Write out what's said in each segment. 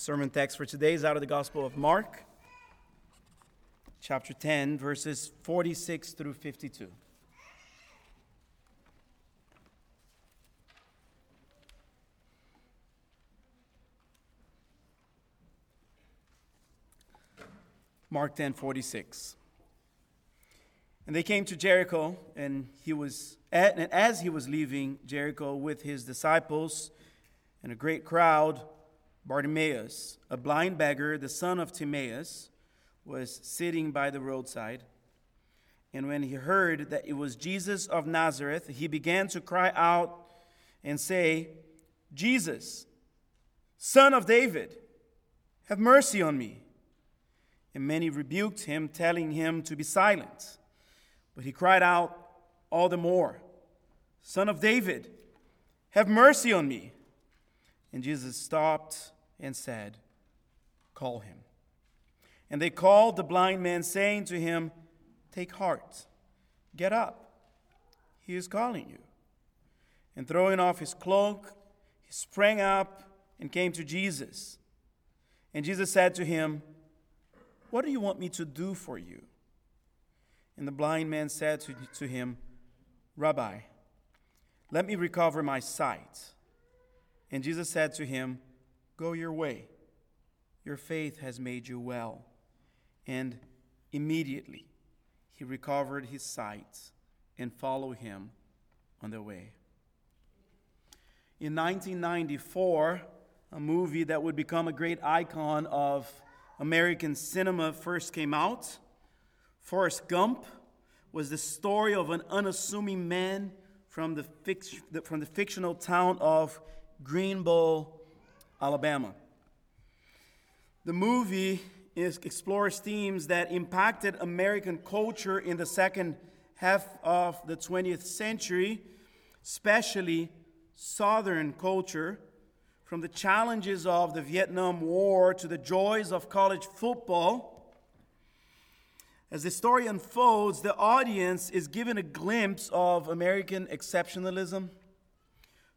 Sermon text for today is out of the Gospel of Mark, chapter 10, verses 46 through 52. Mark 10, 46. And they came to Jericho, and he was at, and as he was leaving Jericho with his disciples and a great crowd, Bartimaeus, a blind beggar, the son of Timaeus, was sitting by the roadside. And when he heard that it was Jesus of Nazareth, he began to cry out and say, Jesus, son of David, have mercy on me. And many rebuked him, telling him to be silent. But he cried out all the more, Son of David, have mercy on me. And Jesus stopped and said, Call him. And they called the blind man, saying to him, Take heart, get up. He is calling you. And throwing off his cloak, he sprang up and came to Jesus. And Jesus said to him, What do you want me to do for you? And the blind man said to, to him, Rabbi, let me recover my sight. And Jesus said to him, Go your way. Your faith has made you well. And immediately he recovered his sight and followed him on the way. In 1994, a movie that would become a great icon of American cinema first came out. Forrest Gump was the story of an unassuming man from the, fic- from the fictional town of Greenbow, Alabama. The movie explores themes that impacted American culture in the second half of the 20th century, especially Southern culture, from the challenges of the Vietnam War to the joys of college football. As the story unfolds, the audience is given a glimpse of American exceptionalism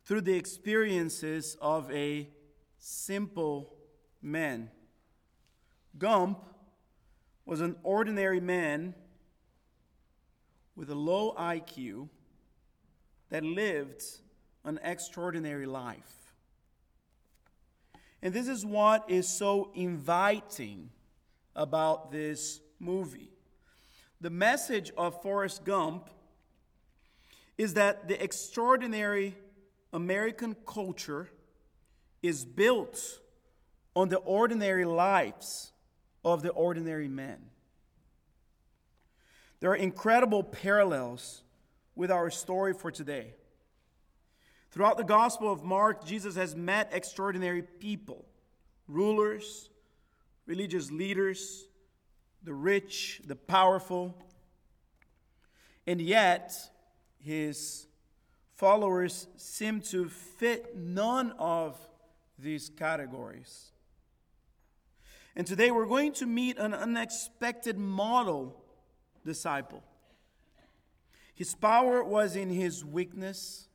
through the experiences of a simple man. Gump was an ordinary man with a low IQ that lived an extraordinary life. And this is what is so inviting about this movie. The message of Forrest Gump is that the extraordinary American culture is built on the ordinary lives of the ordinary men. There are incredible parallels with our story for today. Throughout the Gospel of Mark, Jesus has met extraordinary people rulers, religious leaders, the rich, the powerful. And yet, his followers seem to fit none of these categories. And today we're going to meet an unexpected model disciple. His power was in his weakness,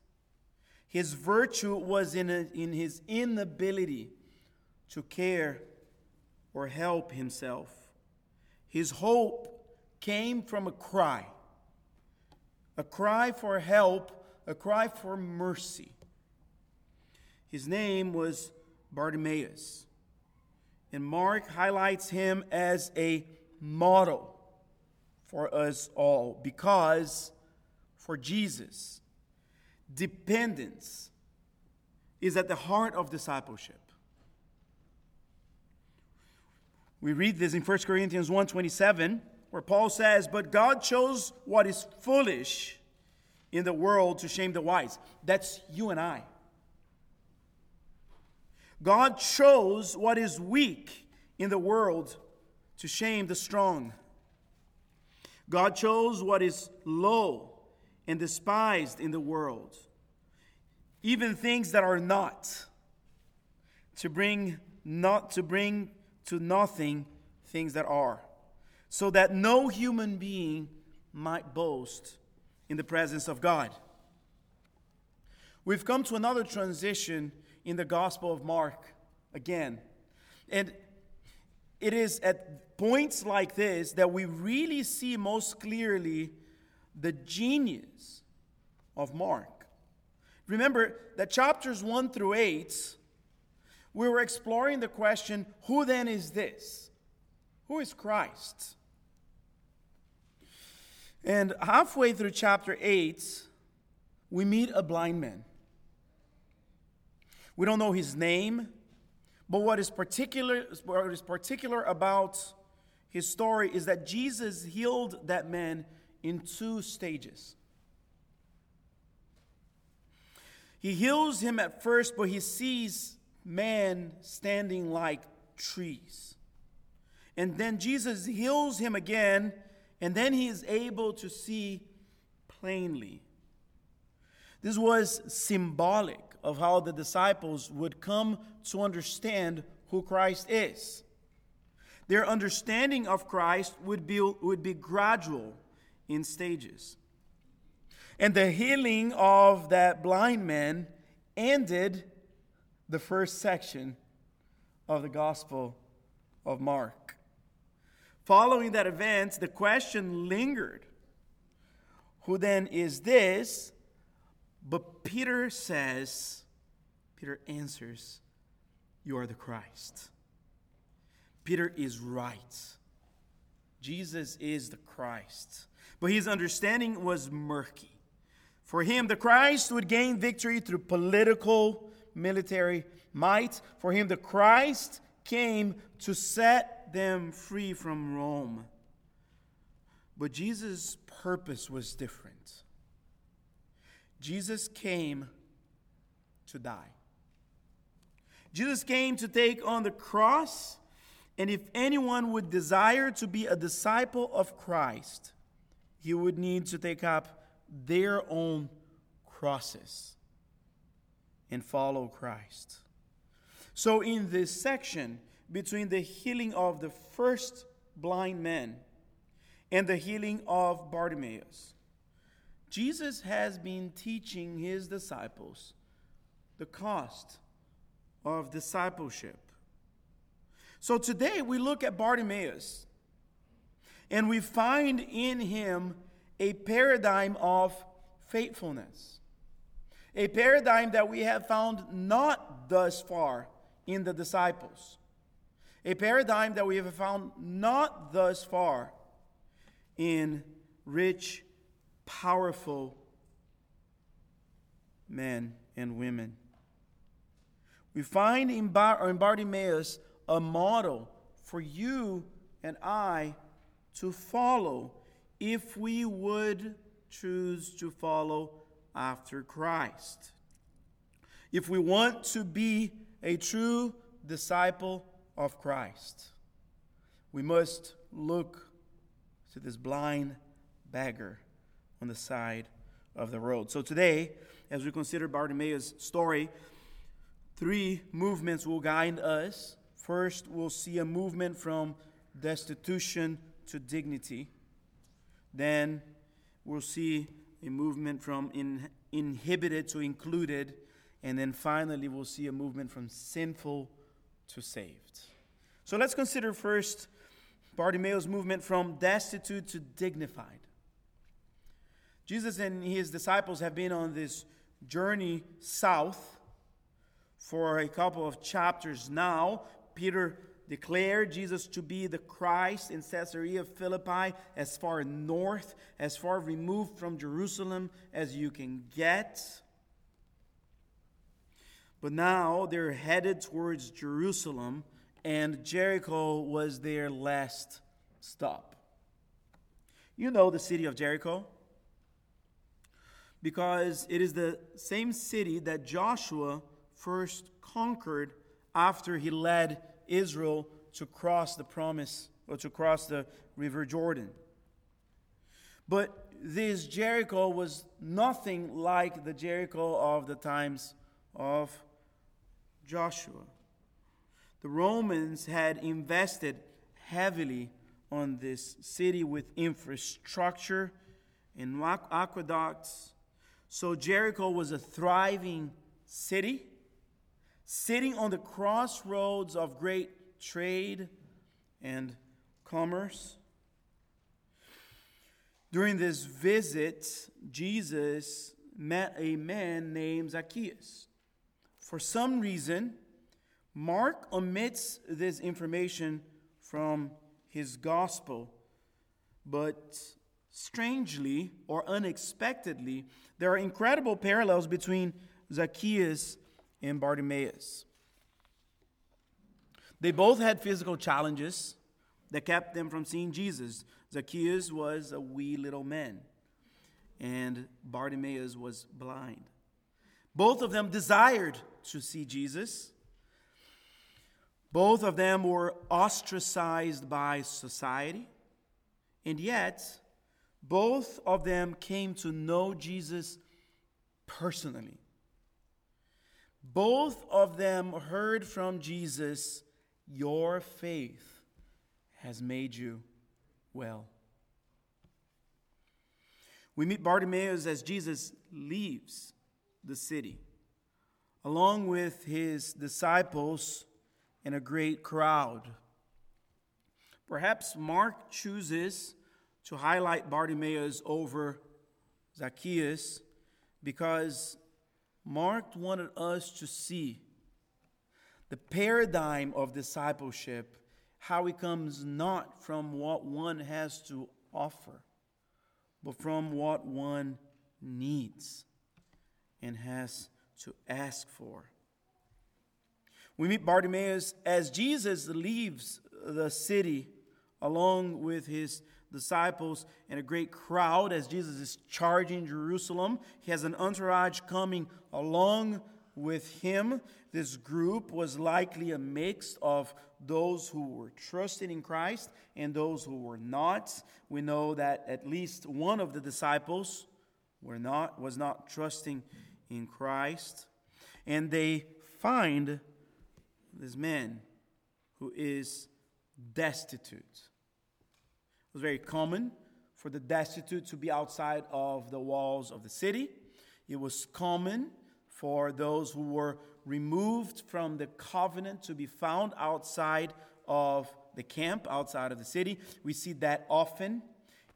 his virtue was in, a, in his inability to care or help himself. His hope came from a cry a cry for help a cry for mercy. His name was Bartimaeus. And Mark highlights him as a model for us all because for Jesus, dependence is at the heart of discipleship. We read this in 1 Corinthians 1:27 where Paul says, "But God chose what is foolish in the world to shame the wise. That's you and I. God chose what is weak in the world to shame the strong. God chose what is low and despised in the world, even things that are not, to bring not to bring to nothing things that are, so that no human being might boast in the presence of God. We've come to another transition in the Gospel of Mark again. And it is at points like this that we really see most clearly the genius of Mark. Remember that chapters 1 through 8, we were exploring the question who then is this? Who is Christ? And halfway through chapter 8, we meet a blind man. We don't know his name, but what is particular, what is particular about his story is that Jesus healed that man in two stages. He heals him at first, but he sees man standing like trees. And then Jesus heals him again, and then he is able to see plainly. This was symbolic of how the disciples would come to understand who Christ is. Their understanding of Christ would be, would be gradual in stages. And the healing of that blind man ended the first section of the Gospel of Mark. Following that event, the question lingered Who then is this? But Peter says, Peter answers, You are the Christ. Peter is right. Jesus is the Christ. But his understanding was murky. For him, the Christ would gain victory through political, military might. For him, the Christ came to set them free from Rome. But Jesus' purpose was different. Jesus came to die. Jesus came to take on the cross, and if anyone would desire to be a disciple of Christ, he would need to take up their own crosses and follow Christ. So, in this section, between the healing of the first blind man and the healing of Bartimaeus, Jesus has been teaching his disciples the cost of discipleship. So today we look at Bartimaeus and we find in him a paradigm of faithfulness. A paradigm that we have found not thus far in the disciples. A paradigm that we have found not thus far in rich powerful men and women. We find in, Bar- in Bartimaeus a model for you and I to follow if we would choose to follow after Christ. If we want to be a true disciple of Christ, we must look to this blind beggar on the side of the road. So today, as we consider Bartimaeus' story, three movements will guide us. First, we'll see a movement from destitution to dignity. Then, we'll see a movement from in, inhibited to included. And then finally, we'll see a movement from sinful to saved. So let's consider first Bartimaeus' movement from destitute to dignified. Jesus and his disciples have been on this journey south for a couple of chapters now. Peter declared Jesus to be the Christ in Caesarea Philippi, as far north, as far removed from Jerusalem as you can get. But now they're headed towards Jerusalem, and Jericho was their last stop. You know the city of Jericho because it is the same city that Joshua first conquered after he led Israel to cross the promise or to cross the river Jordan. But this Jericho was nothing like the Jericho of the times of Joshua. The Romans had invested heavily on this city with infrastructure and aqueducts so Jericho was a thriving city, sitting on the crossroads of great trade and commerce. During this visit, Jesus met a man named Zacchaeus. For some reason, Mark omits this information from his gospel, but strangely or unexpectedly, there are incredible parallels between Zacchaeus and Bartimaeus. They both had physical challenges that kept them from seeing Jesus. Zacchaeus was a wee little man, and Bartimaeus was blind. Both of them desired to see Jesus. Both of them were ostracized by society, and yet both of them came to know Jesus personally. Both of them heard from Jesus, Your faith has made you well. We meet Bartimaeus as Jesus leaves the city, along with his disciples and a great crowd. Perhaps Mark chooses to highlight Bartimaeus over Zacchaeus because Mark wanted us to see the paradigm of discipleship, how it comes not from what one has to offer, but from what one needs and has to ask for. We meet Bartimaeus as Jesus leaves the city along with his disciples and a great crowd as Jesus is charging Jerusalem. He has an entourage coming along with him. This group was likely a mix of those who were trusting in Christ and those who were not. We know that at least one of the disciples were not was not trusting in Christ. And they find this man who is destitute. It was very common for the destitute to be outside of the walls of the city. It was common for those who were removed from the covenant to be found outside of the camp, outside of the city. We see that often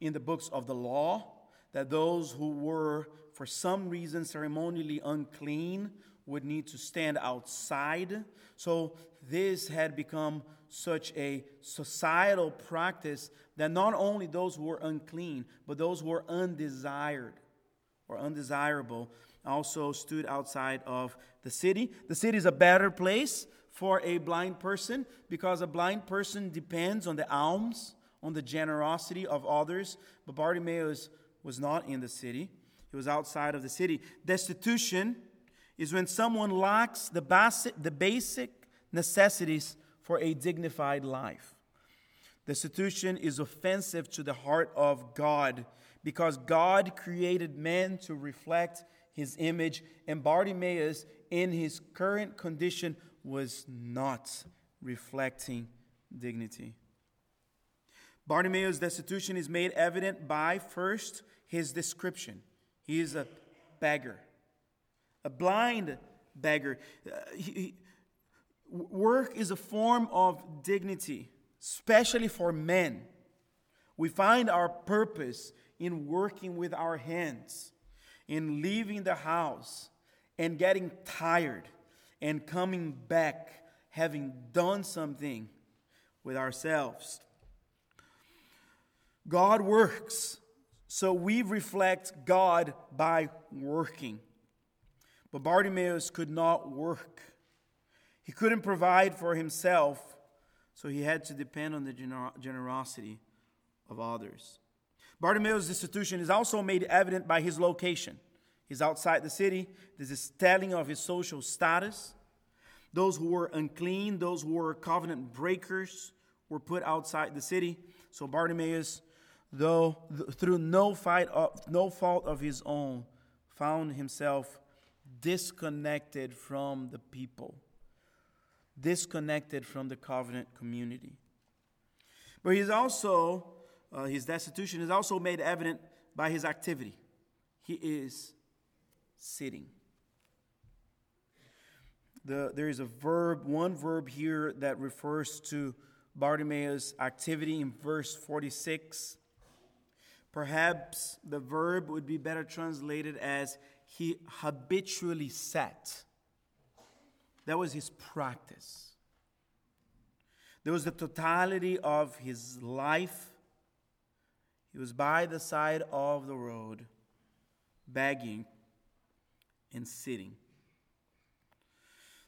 in the books of the law, that those who were, for some reason, ceremonially unclean would need to stand outside. So this had become such a societal practice that not only those who were unclean, but those who were undesired or undesirable also stood outside of the city. The city is a better place for a blind person because a blind person depends on the alms, on the generosity of others. But Bartimaeus was not in the city, he was outside of the city. Destitution is when someone lacks the basic, the basic necessities for a dignified life. Destitution is offensive to the heart of God because God created man to reflect his image, and Bartimaeus, in his current condition, was not reflecting dignity. Bartimaeus' destitution is made evident by first his description. He is a beggar, a blind beggar. Uh, he, Work is a form of dignity, especially for men. We find our purpose in working with our hands, in leaving the house and getting tired and coming back having done something with ourselves. God works, so we reflect God by working. But Bartimaeus could not work. He couldn't provide for himself, so he had to depend on the gener- generosity of others. Bartimaeus' destitution is also made evident by his location. He's outside the city. This is telling of his social status. Those who were unclean, those who were covenant breakers, were put outside the city. So Bartimaeus, though th- through no, fight of, no fault of his own, found himself disconnected from the people disconnected from the covenant community. But he's also, uh, his destitution is also made evident by his activity. He is sitting. The, there is a verb, one verb here that refers to Bartimaeus' activity in verse 46. Perhaps the verb would be better translated as he habitually sat. That was his practice. There was the totality of his life. He was by the side of the road, begging and sitting.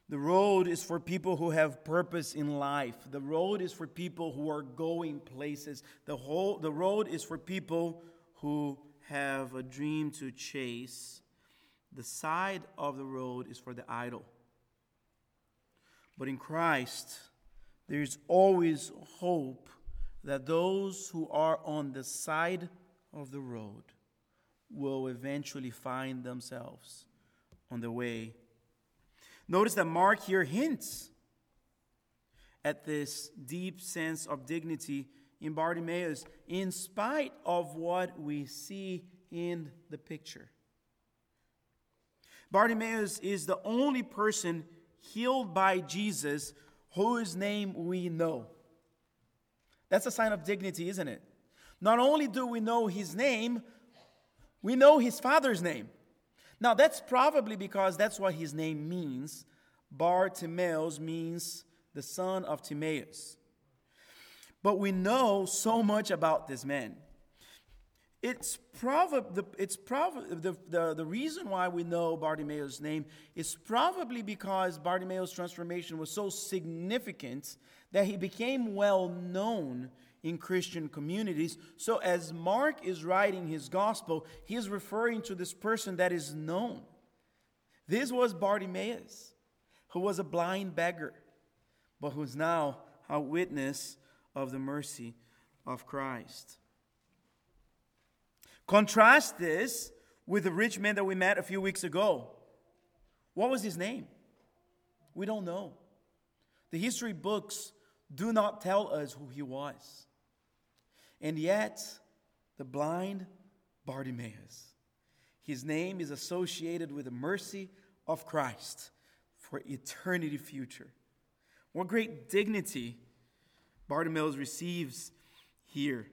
The road is for people who have purpose in life. The road is for people who are going places. The, whole, the road is for people who have a dream to chase. The side of the road is for the idle. But in Christ, there is always hope that those who are on the side of the road will eventually find themselves on the way. Notice that Mark here hints at this deep sense of dignity in Bartimaeus, in spite of what we see in the picture. Bartimaeus is the only person healed by Jesus whose name we know. That's a sign of dignity, isn't it? Not only do we know his name, we know his father's name. Now, that's probably because that's what his name means. Bartimaeus means the son of Timaeus. But we know so much about this man. It's probably it's probably the, the, the reason why we know Bartimaeus' name is probably because Bartimaeus' transformation was so significant that he became well known in Christian communities. So as Mark is writing his gospel, he is referring to this person that is known. This was Bartimaeus, who was a blind beggar, but who's now a witness of the mercy of Christ. Contrast this with the rich man that we met a few weeks ago. What was his name? We don't know. The history books do not tell us who he was. And yet, the blind Bartimaeus, his name is associated with the mercy of Christ for eternity future. What great dignity Bartimaeus receives here.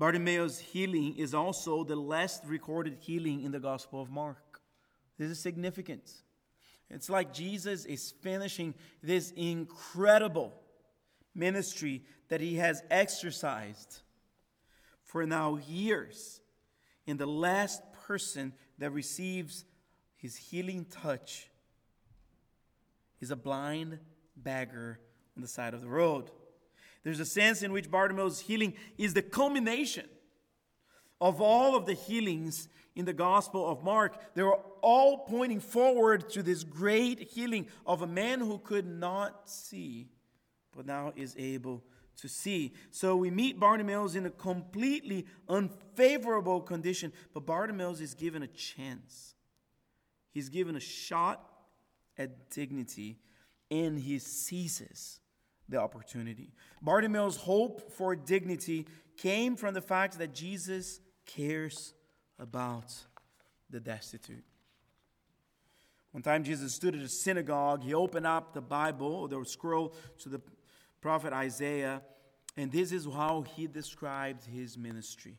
Bartimaeus' healing is also the last recorded healing in the Gospel of Mark. This is significant. It's like Jesus is finishing this incredible ministry that he has exercised for now years. And the last person that receives his healing touch is a blind beggar on the side of the road. There's a sense in which Bartimaeus' healing is the culmination of all of the healings in the Gospel of Mark. They were all pointing forward to this great healing of a man who could not see, but now is able to see. So we meet Bartimaeus in a completely unfavorable condition, but Bartimaeus is given a chance. He's given a shot at dignity, and he seizes the opportunity. Bartimaeus' hope for dignity came from the fact that Jesus cares about the destitute. One time, Jesus stood at a synagogue. He opened up the Bible, the scroll to the prophet Isaiah, and this is how he described his ministry.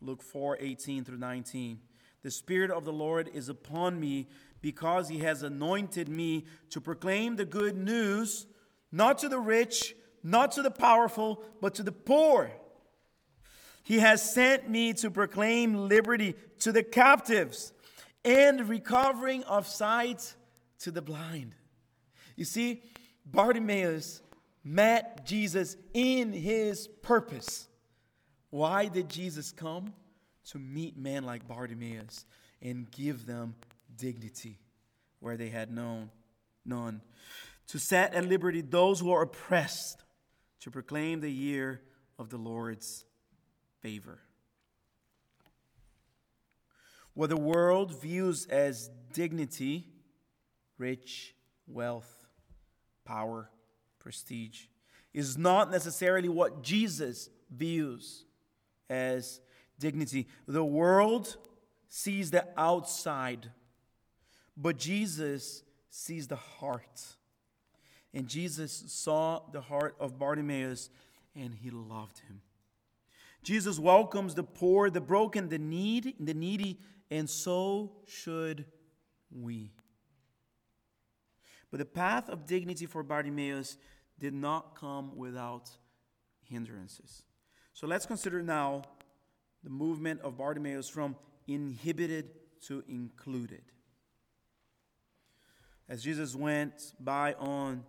Luke 4 18 through 19. The Spirit of the Lord is upon me because he has anointed me to proclaim the good news, not to the rich, not to the powerful, but to the poor. He has sent me to proclaim liberty to the captives and recovering of sight to the blind. You see, Bartimaeus met Jesus in his purpose. Why did Jesus come? To meet men like Bartimaeus and give them dignity where they had known none, to set at liberty those who are oppressed, to proclaim the year of the Lord's favor. What the world views as dignity, rich, wealth, power, prestige, is not necessarily what Jesus views as dignity. The world sees the outside, but Jesus sees the heart. And Jesus saw the heart of Bartimaeus and he loved him. Jesus welcomes the poor, the broken, the need, the needy, and so should we. But the path of dignity for Bartimaeus did not come without hindrances. So let's consider now the movement of Bartimaeus from inhibited to included. As Jesus went by on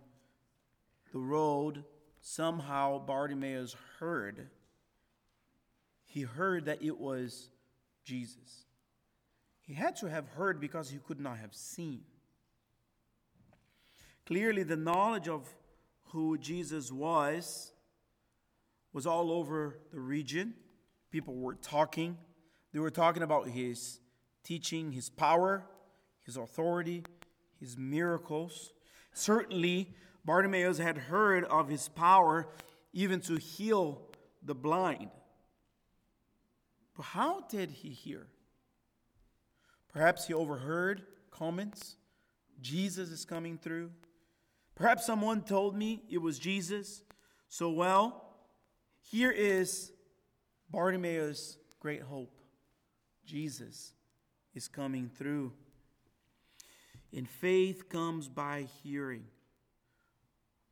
the road, somehow Bartimaeus heard. He heard that it was Jesus. He had to have heard because he could not have seen. Clearly, the knowledge of who Jesus was was all over the region. People were talking. They were talking about his teaching, his power, his authority, his miracles. Certainly, Bartimaeus had heard of his power even to heal the blind. But how did he hear? Perhaps he overheard comments. Jesus is coming through. Perhaps someone told me it was Jesus. So, well, here is Bartimaeus' great hope Jesus is coming through. And faith comes by hearing.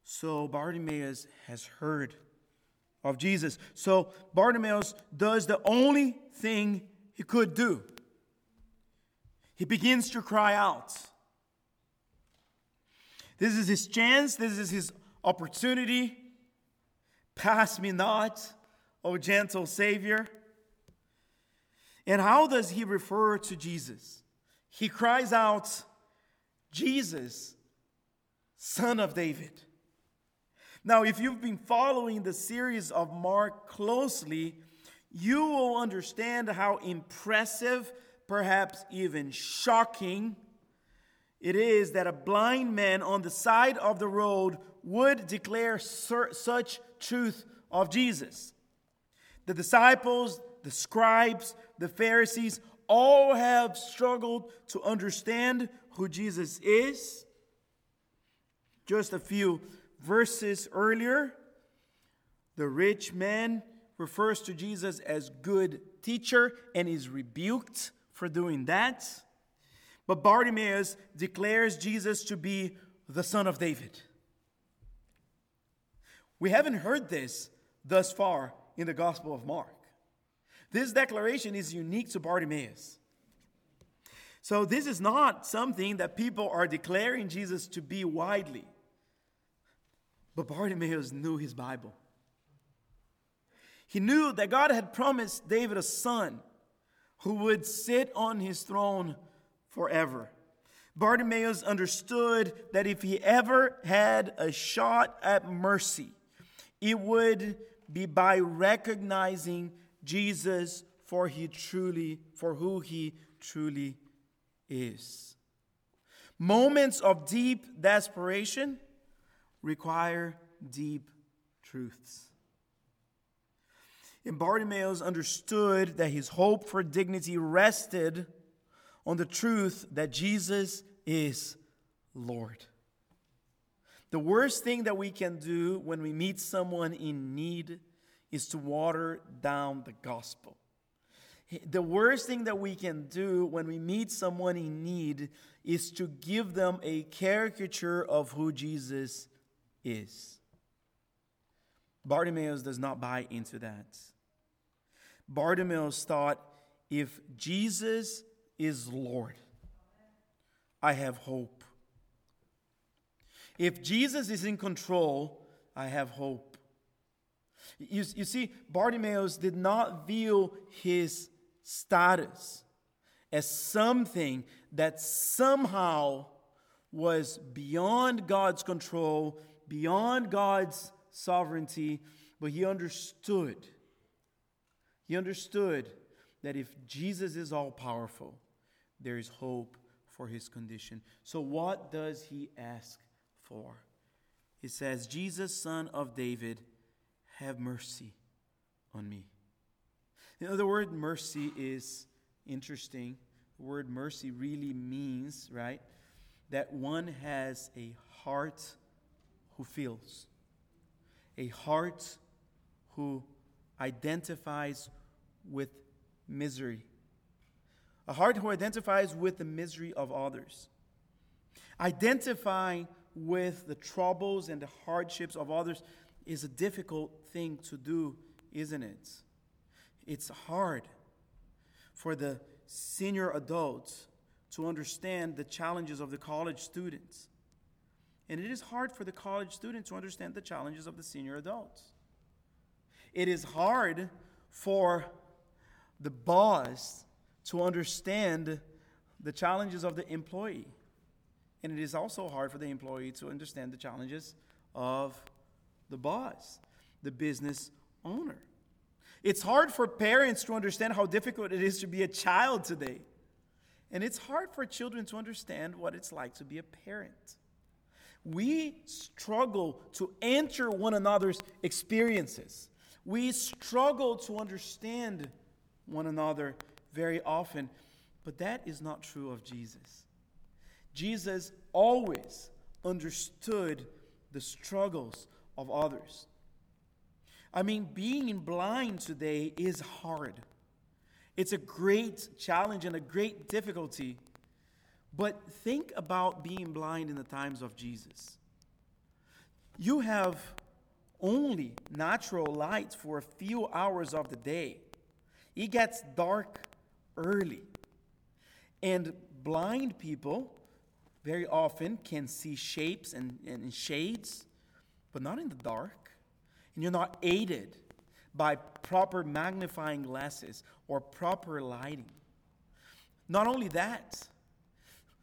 So Bartimaeus has heard of Jesus. So Bartimaeus does the only thing he could do. He begins to cry out. This is his chance, this is his opportunity. Pass me not, O gentle Savior. And how does he refer to Jesus? He cries out, Jesus, Son of David. Now, if you've been following the series of Mark closely, you will understand how impressive, perhaps even shocking, it is that a blind man on the side of the road would declare such truth of Jesus. The disciples, the scribes, the Pharisees all have struggled to understand who Jesus is. Just a few verses earlier, the rich man refers to Jesus as good teacher and is rebuked for doing that. But Bartimaeus declares Jesus to be the son of David. We haven't heard this thus far in the Gospel of Mark. This declaration is unique to Bartimaeus. So, this is not something that people are declaring Jesus to be widely. But Bartimaeus knew his Bible. He knew that God had promised David a son who would sit on his throne forever. Bartimaeus understood that if he ever had a shot at mercy, it would be by recognizing Jesus for he truly for who he truly is. Moments of deep desperation require deep truths. And Bartimaeus understood that his hope for dignity rested on the truth that Jesus is Lord. The worst thing that we can do when we meet someone in need is to water down the gospel. The worst thing that we can do when we meet someone in need is to give them a caricature of who Jesus is. Bartimaeus does not buy into that. Bartimaeus thought if Jesus is Lord, I have hope. If Jesus is in control, I have hope. You, you see, Bartimaeus did not view his status as something that somehow was beyond God's control beyond God's sovereignty, but he understood. He understood that if Jesus is all powerful, there is hope for his condition. So, what does he ask for? He says, Jesus, son of David, have mercy on me. You know, the word mercy is interesting. The word mercy really means, right, that one has a heart who feels, a heart who identifies with misery, a heart who identifies with the misery of others. Identifying with the troubles and the hardships of others is a difficult thing to do, isn't it? It's hard for the senior adults to understand the challenges of the college students. And it is hard for the college student to understand the challenges of the senior adults. It is hard for the boss to understand the challenges of the employee. And it is also hard for the employee to understand the challenges of the boss, the business owner. It's hard for parents to understand how difficult it is to be a child today. And it's hard for children to understand what it's like to be a parent. We struggle to enter one another's experiences. We struggle to understand one another very often, but that is not true of Jesus. Jesus always understood the struggles of others. I mean, being blind today is hard. It's a great challenge and a great difficulty. But think about being blind in the times of Jesus. You have only natural light for a few hours of the day. It gets dark early. And blind people very often can see shapes and, and shades, but not in the dark. And you're not aided by proper magnifying glasses or proper lighting. Not only that,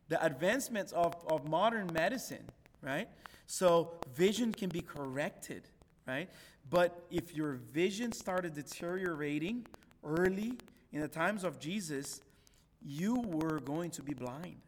the advancements of, of modern medicine, right? So vision can be corrected, right? But if your vision started deteriorating early in the times of Jesus, you were going to be blind.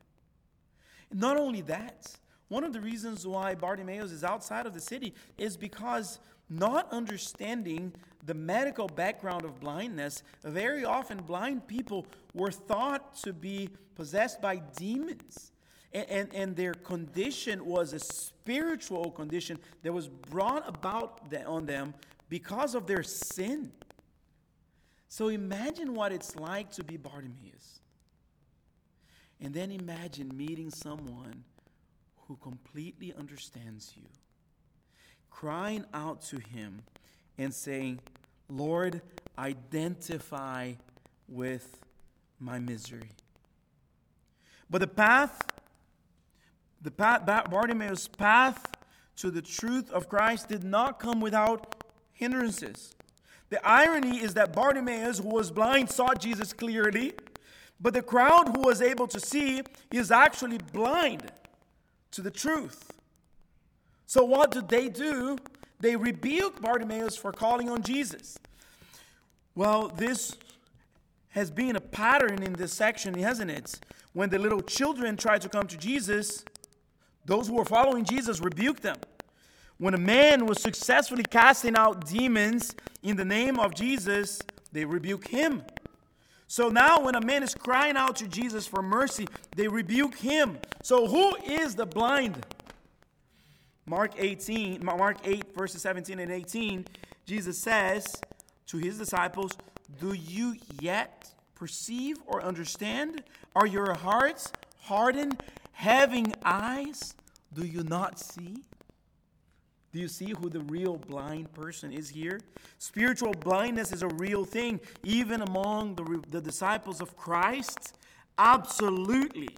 Not only that, one of the reasons why Bartimaeus is outside of the city is because not understanding the medical background of blindness, very often blind people were thought to be possessed by demons. And, and, and, their condition was a spiritual condition that was brought about on them because of their sin. So imagine what it's like to be Bartimaeus. And then imagine meeting someone who completely understands you, crying out to him and saying, Lord, identify with my misery. But the path, the path, Bartimaeus' path to the truth of Christ did not come without hindrances. The irony is that Bartimaeus, who was blind, saw Jesus clearly, but the crowd who was able to see is actually blind to the truth. So, what did they do? They rebuked Bartimaeus for calling on Jesus. Well, this has been a pattern in this section, hasn't it? When the little children tried to come to Jesus, those who were following Jesus rebuked them. When a man was successfully casting out demons in the name of Jesus, they rebuke him. So now, when a man is crying out to Jesus for mercy, they rebuke him. So, who is the blind? Mark 18, Mark 8, verses 17 and 18, Jesus says to his disciples, Do you yet perceive or understand? Are your hearts hardened? Having eyes, do you not see? Do you see who the real blind person is here? Spiritual blindness is a real thing, even among the, the disciples of Christ. Absolutely.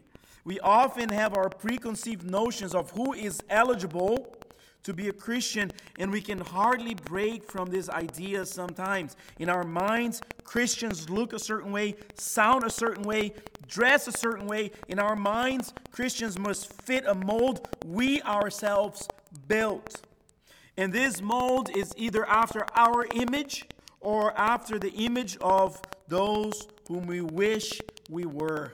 We often have our preconceived notions of who is eligible to be a Christian, and we can hardly break from this idea sometimes. In our minds, Christians look a certain way, sound a certain way, dress a certain way. In our minds, Christians must fit a mold we ourselves built. And this mold is either after our image or after the image of those whom we wish we were.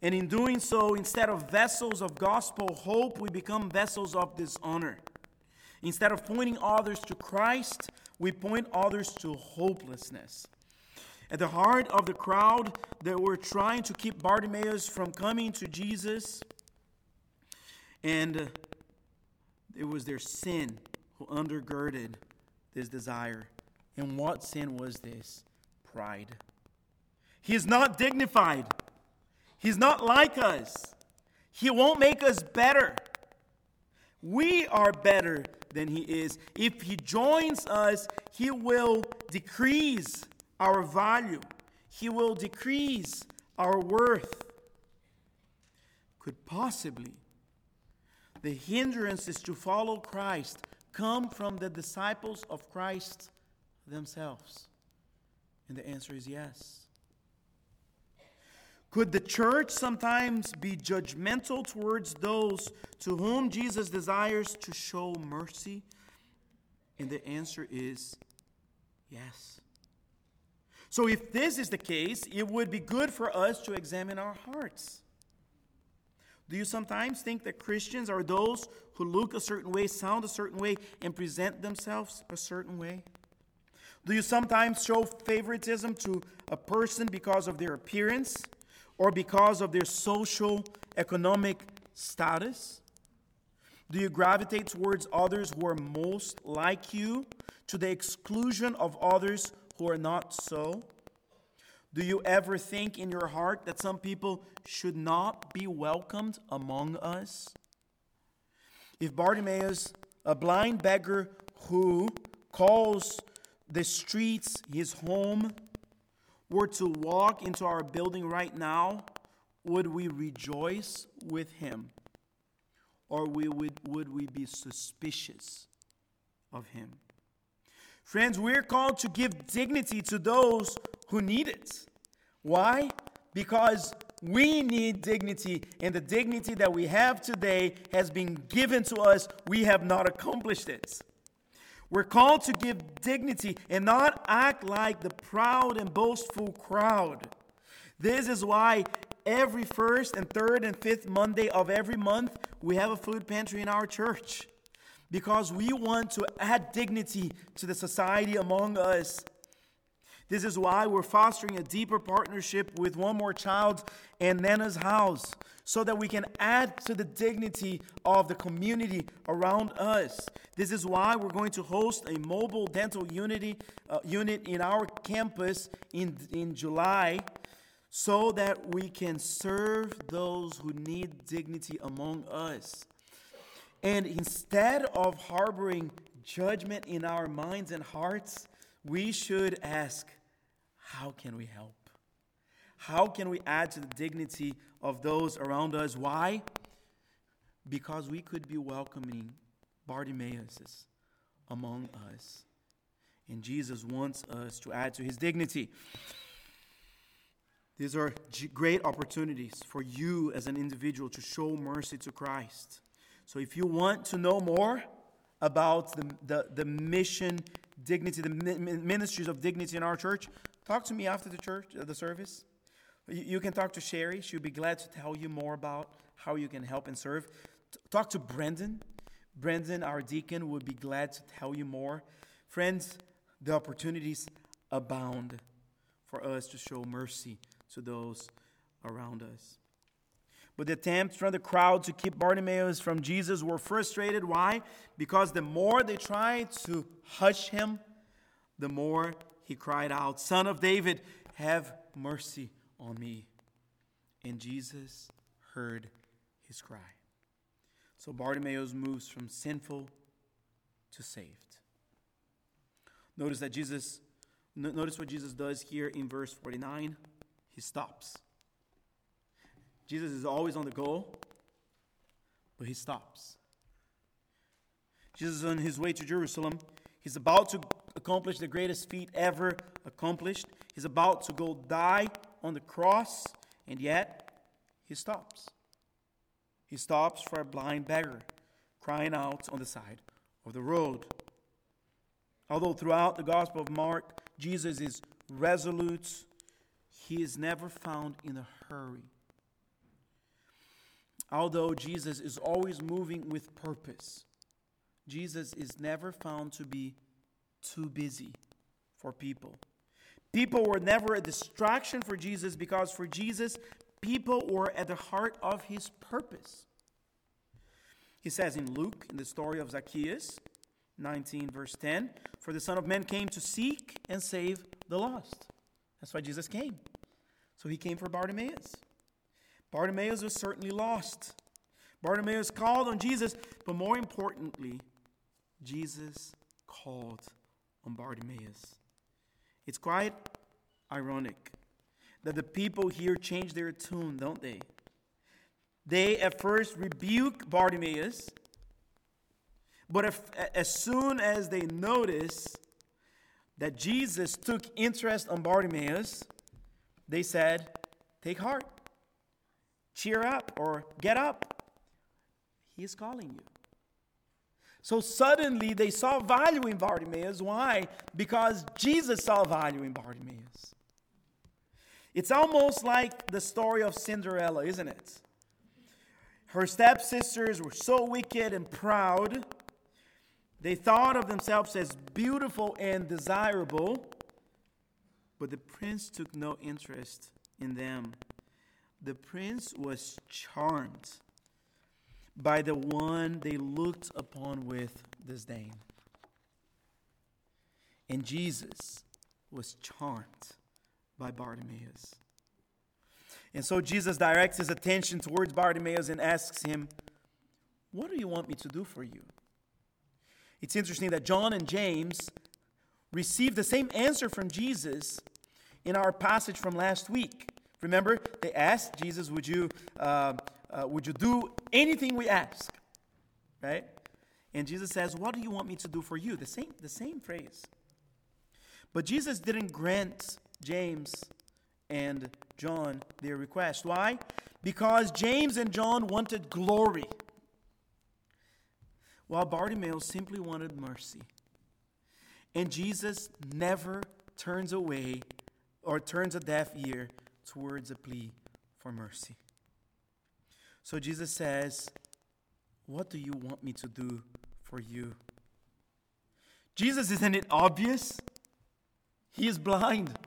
And in doing so, instead of vessels of gospel hope, we become vessels of dishonor. Instead of pointing others to Christ, we point others to hopelessness. At the heart of the crowd that were trying to keep Bartimaeus from coming to Jesus, and it was their sin who undergirded this desire. And what sin was this? Pride. He is not dignified. He's not like us. He won't make us better. We are better than he is. If he joins us, he will decrease our value, he will decrease our worth. Could possibly the hindrances to follow Christ come from the disciples of Christ themselves? And the answer is yes. Could the church sometimes be judgmental towards those to whom Jesus desires to show mercy? And the answer is yes. So, if this is the case, it would be good for us to examine our hearts. Do you sometimes think that Christians are those who look a certain way, sound a certain way, and present themselves a certain way? Do you sometimes show favoritism to a person because of their appearance or because of their social economic status? Do you gravitate towards others who are most like you to the exclusion of others who are not so? Do you ever think in your heart that some people should not be welcomed among us? If Bartimaeus, a blind beggar who calls the streets his home, were to walk into our building right now, would we rejoice with him? Or we would, would we be suspicious of him? Friends, we're called to give dignity to those who need it. Why? Because we need dignity, and the dignity that we have today has been given to us. We have not accomplished it. We're called to give dignity and not act like the proud and boastful crowd. This is why every first and third and fifth Monday of every month we have a food pantry in our church because we want to add dignity to the society among us. This is why we're fostering a deeper partnership with One More Child and Nana's House so that we can add to the dignity of the community around us. This is why we're going to host a mobile dental unity, uh, unit in our campus in, in July so that we can serve those who need dignity among us. And instead of harboring judgment in our minds and hearts, we should ask, how can we help? How can we add to the dignity of those around us? Why? Because we could be welcoming Bartimaeus among us. And Jesus wants us to add to his dignity. These are great opportunities for you as an individual to show mercy to Christ. So if you want to know more about the, the, the mission, dignity, the ministries of dignity in our church, talk to me after the church, uh, the service. You can talk to Sherry. She'll be glad to tell you more about how you can help and serve. Talk to Brendan. Brendan, our deacon, would be glad to tell you more. Friends, the opportunities abound for us to show mercy to those around us. The attempts from the crowd to keep Bartimaeus from Jesus were frustrated. Why? Because the more they tried to hush him, the more he cried out, Son of David, have mercy on me. And Jesus heard his cry. So Bartimaeus moves from sinful to saved. Notice that Jesus, notice what Jesus does here in verse 49. He stops. Jesus is always on the go, but he stops. Jesus is on his way to Jerusalem. He's about to accomplish the greatest feat ever accomplished. He's about to go die on the cross, and yet he stops. He stops for a blind beggar crying out on the side of the road. Although throughout the Gospel of Mark, Jesus is resolute, he is never found in a hurry. Although Jesus is always moving with purpose, Jesus is never found to be too busy for people. People were never a distraction for Jesus because for Jesus, people were at the heart of his purpose. He says in Luke, in the story of Zacchaeus, 19, verse 10, For the Son of Man came to seek and save the lost. That's why Jesus came. So he came for Bartimaeus. Bartimaeus was certainly lost. Bartimaeus called on Jesus, but more importantly, Jesus called on Bartimaeus. It's quite ironic that the people here change their tune, don't they? They at first rebuke Bartimaeus, but if, as soon as they notice that Jesus took interest on Bartimaeus, they said, Take heart, cheer up, or get up. He is calling you. So suddenly they saw value in Bartimaeus. Why? Because Jesus saw value in Bartimaeus. It's almost like the story of Cinderella, isn't it? Her stepsisters were so wicked and proud. They thought of themselves as beautiful and desirable, but the prince took no interest in them. The prince was charmed by the one they looked upon with disdain. And Jesus was charmed by Bartimaeus. And so Jesus directs his attention towards Bartimaeus and asks him, What do you want me to do for you? It's interesting that John and James received the same answer from Jesus in our passage from last week. Remember, they asked Jesus, Would you uh, uh, Would you do anything we ask? Right? And Jesus says, What do you want me to do for you? The same, the same phrase. But Jesus didn't grant James and John their request. Why? Because James and John wanted glory, while Bartimaeus simply wanted mercy. And Jesus never turns away or turns a deaf ear towards a plea for mercy. So Jesus says, What do you want me to do for you? Jesus, isn't it obvious? He is blind.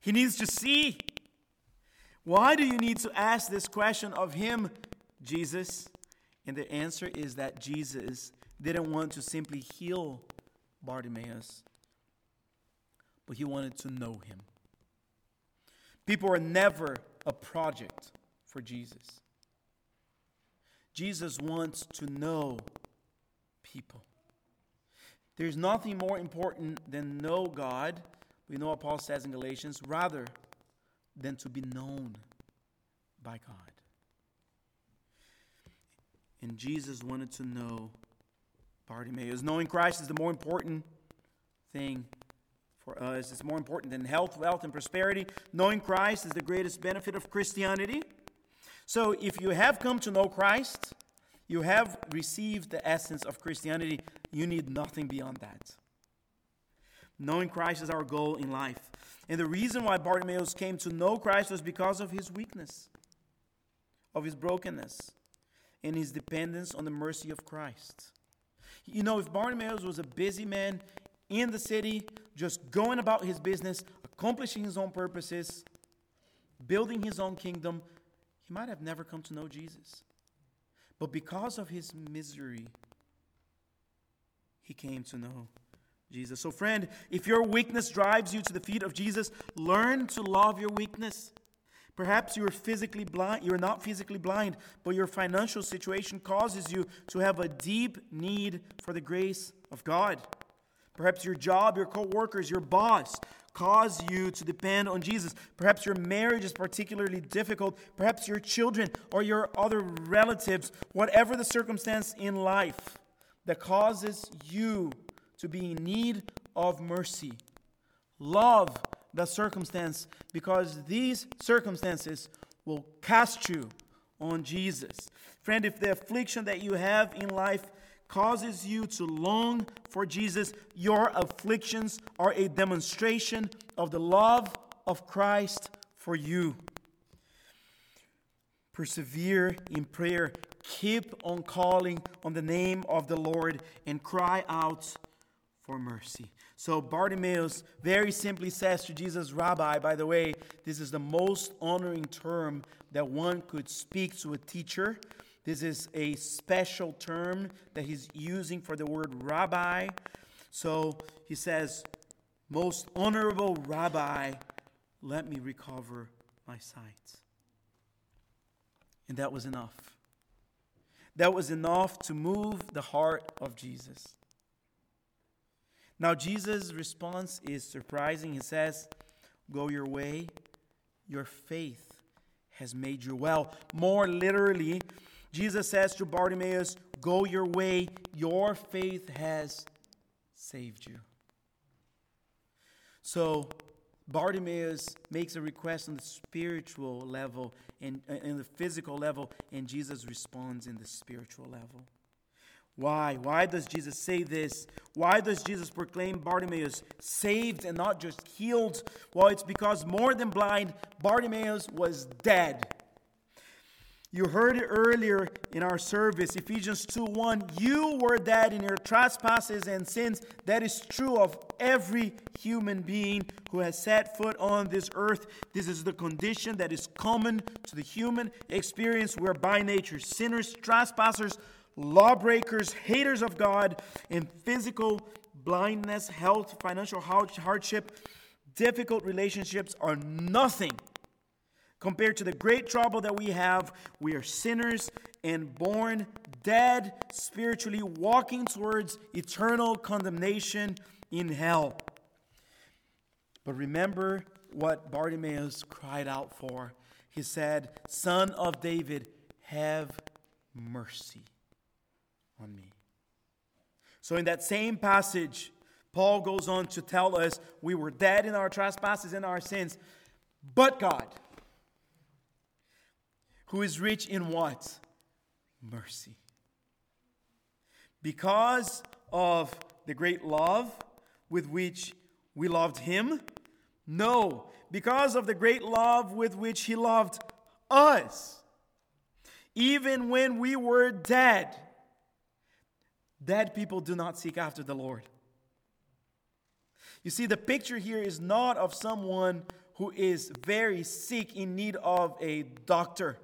He needs to see. Why do you need to ask this question of him, Jesus? And the answer is that Jesus didn't want to simply heal Bartimaeus, but he wanted to know him. People are never a project for Jesus. Jesus wants to know people. There's nothing more important than know God. We know what Paul says in Galatians, rather than to be known by God. And Jesus wanted to know Bartimaeus. Knowing Christ is the more important thing for us. It's more important than health, wealth, and prosperity. Knowing Christ is the greatest benefit of Christianity. So if you have come to know Christ, you have received the essence of Christianity. You need nothing beyond that. Knowing Christ is our goal in life. And the reason why Bartimaeus came to know Christ was because of his weakness, of his brokenness, and his dependence on the mercy of Christ. You know, if Bartimaeus was a busy man in the city, just going about his business, accomplishing his own purposes, building his own kingdom, he might have never come to know Jesus. But because of his misery, he came to know Jesus. So, friend, if your weakness drives you to the feet of Jesus, learn to love your weakness. Perhaps you're physically blind, you're not physically blind, but your financial situation causes you to have a deep need for the grace of God. Perhaps your job, your co-workers, your boss cause you to depend on Jesus. Perhaps your marriage is particularly difficult. Perhaps your children or your other relatives, whatever the circumstance in life that causes you to be in need of mercy. Love the circumstance because these circumstances will cast you on Jesus. Friend, if the affliction that you have in life causes you to long for Jesus, your afflictions are a demonstration of the love of Christ for you. Persevere in prayer. Keep on calling on the name of the Lord and cry out for mercy. So Bartimaeus very simply says to Jesus, Rabbi, by the way, this is the most honoring term that one could speak to a teacher. This is a special term that he's using for the word rabbi. So he says, Most honorable rabbi, let me recover my sight. And that was enough. That was enough to move the heart of Jesus. Now, Jesus' response is surprising. He says, Go your way, your faith has made you well. More literally, Jesus says to Bartimaeus, Go your way, your faith has saved you. So, Bartimaeus makes a request on the spiritual level and uh, in the physical level, and Jesus responds in the spiritual level. Why? Why does Jesus say this? Why does Jesus proclaim Bartimaeus saved and not just healed? Well, it's because more than blind, Bartimaeus was dead. You heard it earlier in our service, Ephesians 2 1. You were dead in your trespasses and sins. That is true of every human being who has set foot on this earth. This is the condition that is common to the human experience. We're by nature sinners, trespassers, lawbreakers, haters of God, and physical blindness, health, financial hardship, difficult relationships are nothing compared to the great trouble that we have. We are sinners and born dead spiritually, walking towards eternal condemnation in hell. But remember what Bartimaeus cried out for. He said, Son of David, have mercy on me. So, in that same passage, Paul goes on to tell us we were dead in our trespasses and our sins, but God, who is rich in what? Mercy. Because of the great love with which we loved Him? No, because of the great love with which He loved us. Even when we were dead, Dead people do not seek after the Lord. You see, the picture here is not of someone who is very sick in need of a doctor.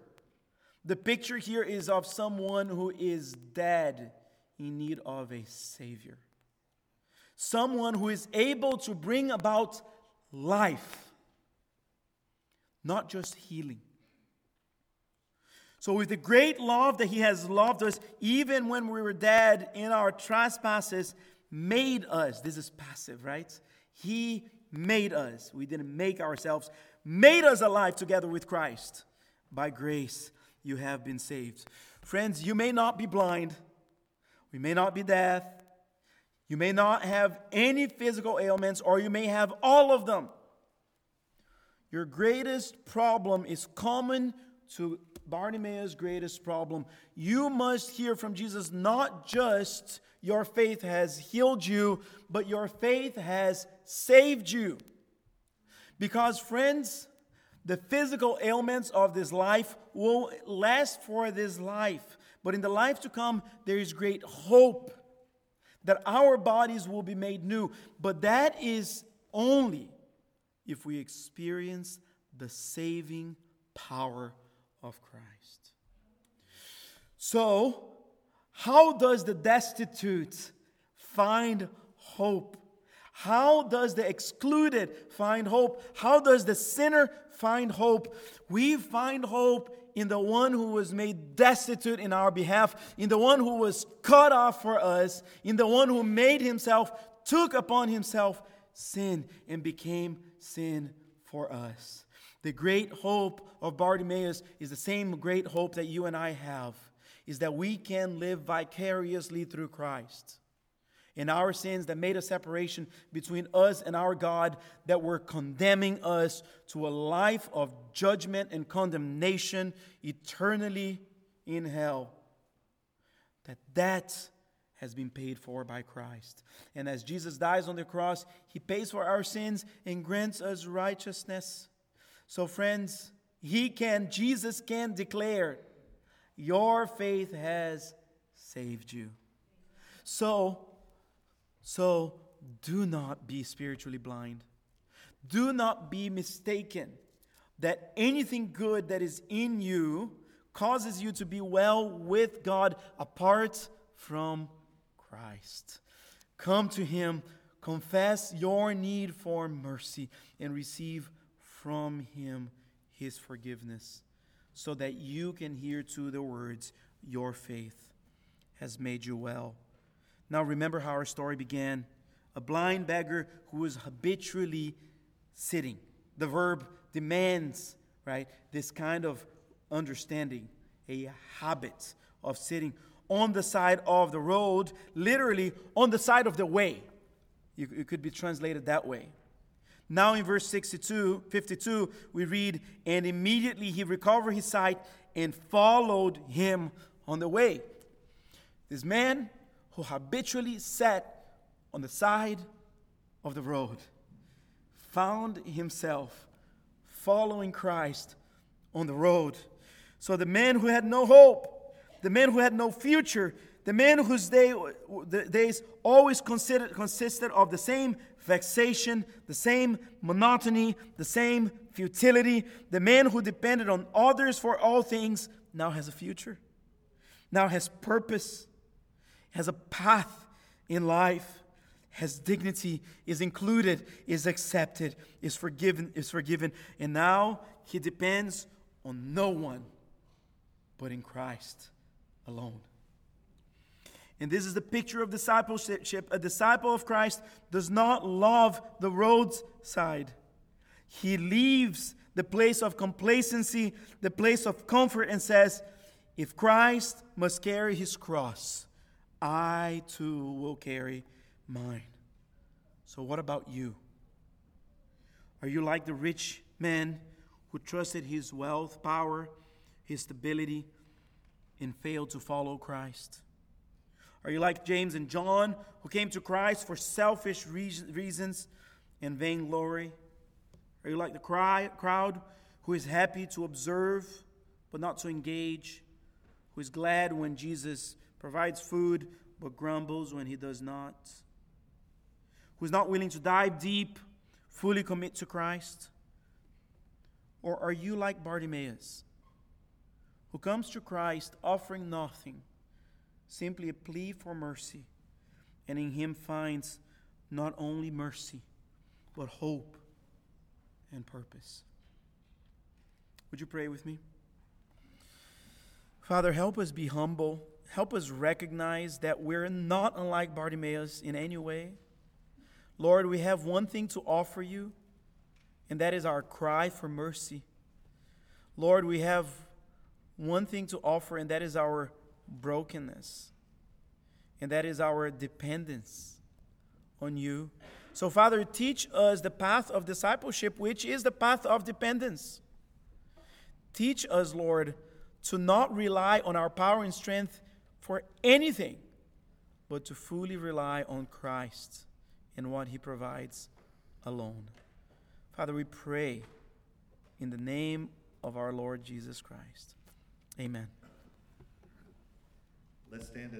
The picture here is of someone who is dead in need of a Savior. Someone who is able to bring about life, not just healing. So, with the great love that He has loved us, even when we were dead in our trespasses, made us. This is passive, right? He made us. We didn't make ourselves, made us alive together with Christ. By grace, you have been saved. Friends, you may not be blind, we may not be deaf, you may not have any physical ailments, or you may have all of them. Your greatest problem is common to Bartimaeus' greatest problem. You must hear from Jesus not just your faith has healed you, but your faith has saved you. Because, friends, the physical ailments of this life will last for this life. But in the life to come, there is great hope that our bodies will be made new. But that is only if we experience the saving power of Christ. So, how does the destitute find hope? How does the excluded find hope? How does the sinner find hope? We find hope in the one who was made destitute in our behalf, in the one who was cut off for us, in the one who made himself, took upon himself sin, and became sin for us. The great hope of Bartimaeus is the same great hope that you and I have, is that we can live vicariously through Christ. In our sins that made a separation between us and our God, that were condemning us to a life of judgment and condemnation eternally in hell. That that has been paid for by Christ. And as Jesus dies on the cross, he pays for our sins and grants us righteousness. So, friends, he can, Jesus can declare, Your faith has saved you. So, so do not be spiritually blind. Do not be mistaken that anything good that is in you causes you to be well with God apart from Christ. Come to Him, confess your need for mercy, and receive from Him His forgiveness, so that you can hear to the words, Your faith has made you well. Now remember how our story began a blind beggar who was habitually sitting. The verb demands, right, this kind of understanding, a habit of sitting on the side of the road, literally on the side of the way. It could be translated that way. Now in verse 62, 52, we read, And immediately he recovered his sight and followed him on the way. This man who habitually sat on the side of the road found himself following Christ on the road. So the man who had no hope, the man who had no future, the man whose day, days always considered, consisted of the same vexation, the same monotony, the same futility, the man who depended on others for all things now has a future, now has purpose, has a path in life, has dignity, is included, is accepted, is forgiven, is forgiven, and now he depends on no one but in Christ alone. And this is the picture of discipleship. A disciple of Christ does not love the roadside. He leaves the place of complacency, the place of comfort, and says, If Christ must carry his cross, I too will carry mine. So, what about you? Are you like the rich man who trusted his wealth, power, his stability, and failed to follow Christ? Are you like James and John who came to Christ for selfish reasons and vainglory? Are you like the cry, crowd who is happy to observe but not to engage? Who is glad when Jesus provides food but grumbles when he does not? Who is not willing to dive deep, fully commit to Christ? Or are you like Bartimaeus, who comes to Christ offering nothing, simply a plea for mercy, and in him finds not only mercy, but hope and purpose? Would you pray with me? Father, help us be humble. Help us recognize that we're not unlike Bartimaeus in any way. Lord, we have one thing to offer you, and that is our cry for mercy. Lord, we have one thing to offer, and that is our brokenness, and that is our dependence on you. So, Father, teach us the path of discipleship, which is the path of dependence. Teach us, Lord, to not rely on our power and strength for anything, but to fully rely on Christ and what He provides alone. Father, we pray in the name of our Lord Jesus Christ. Amen. Let's stand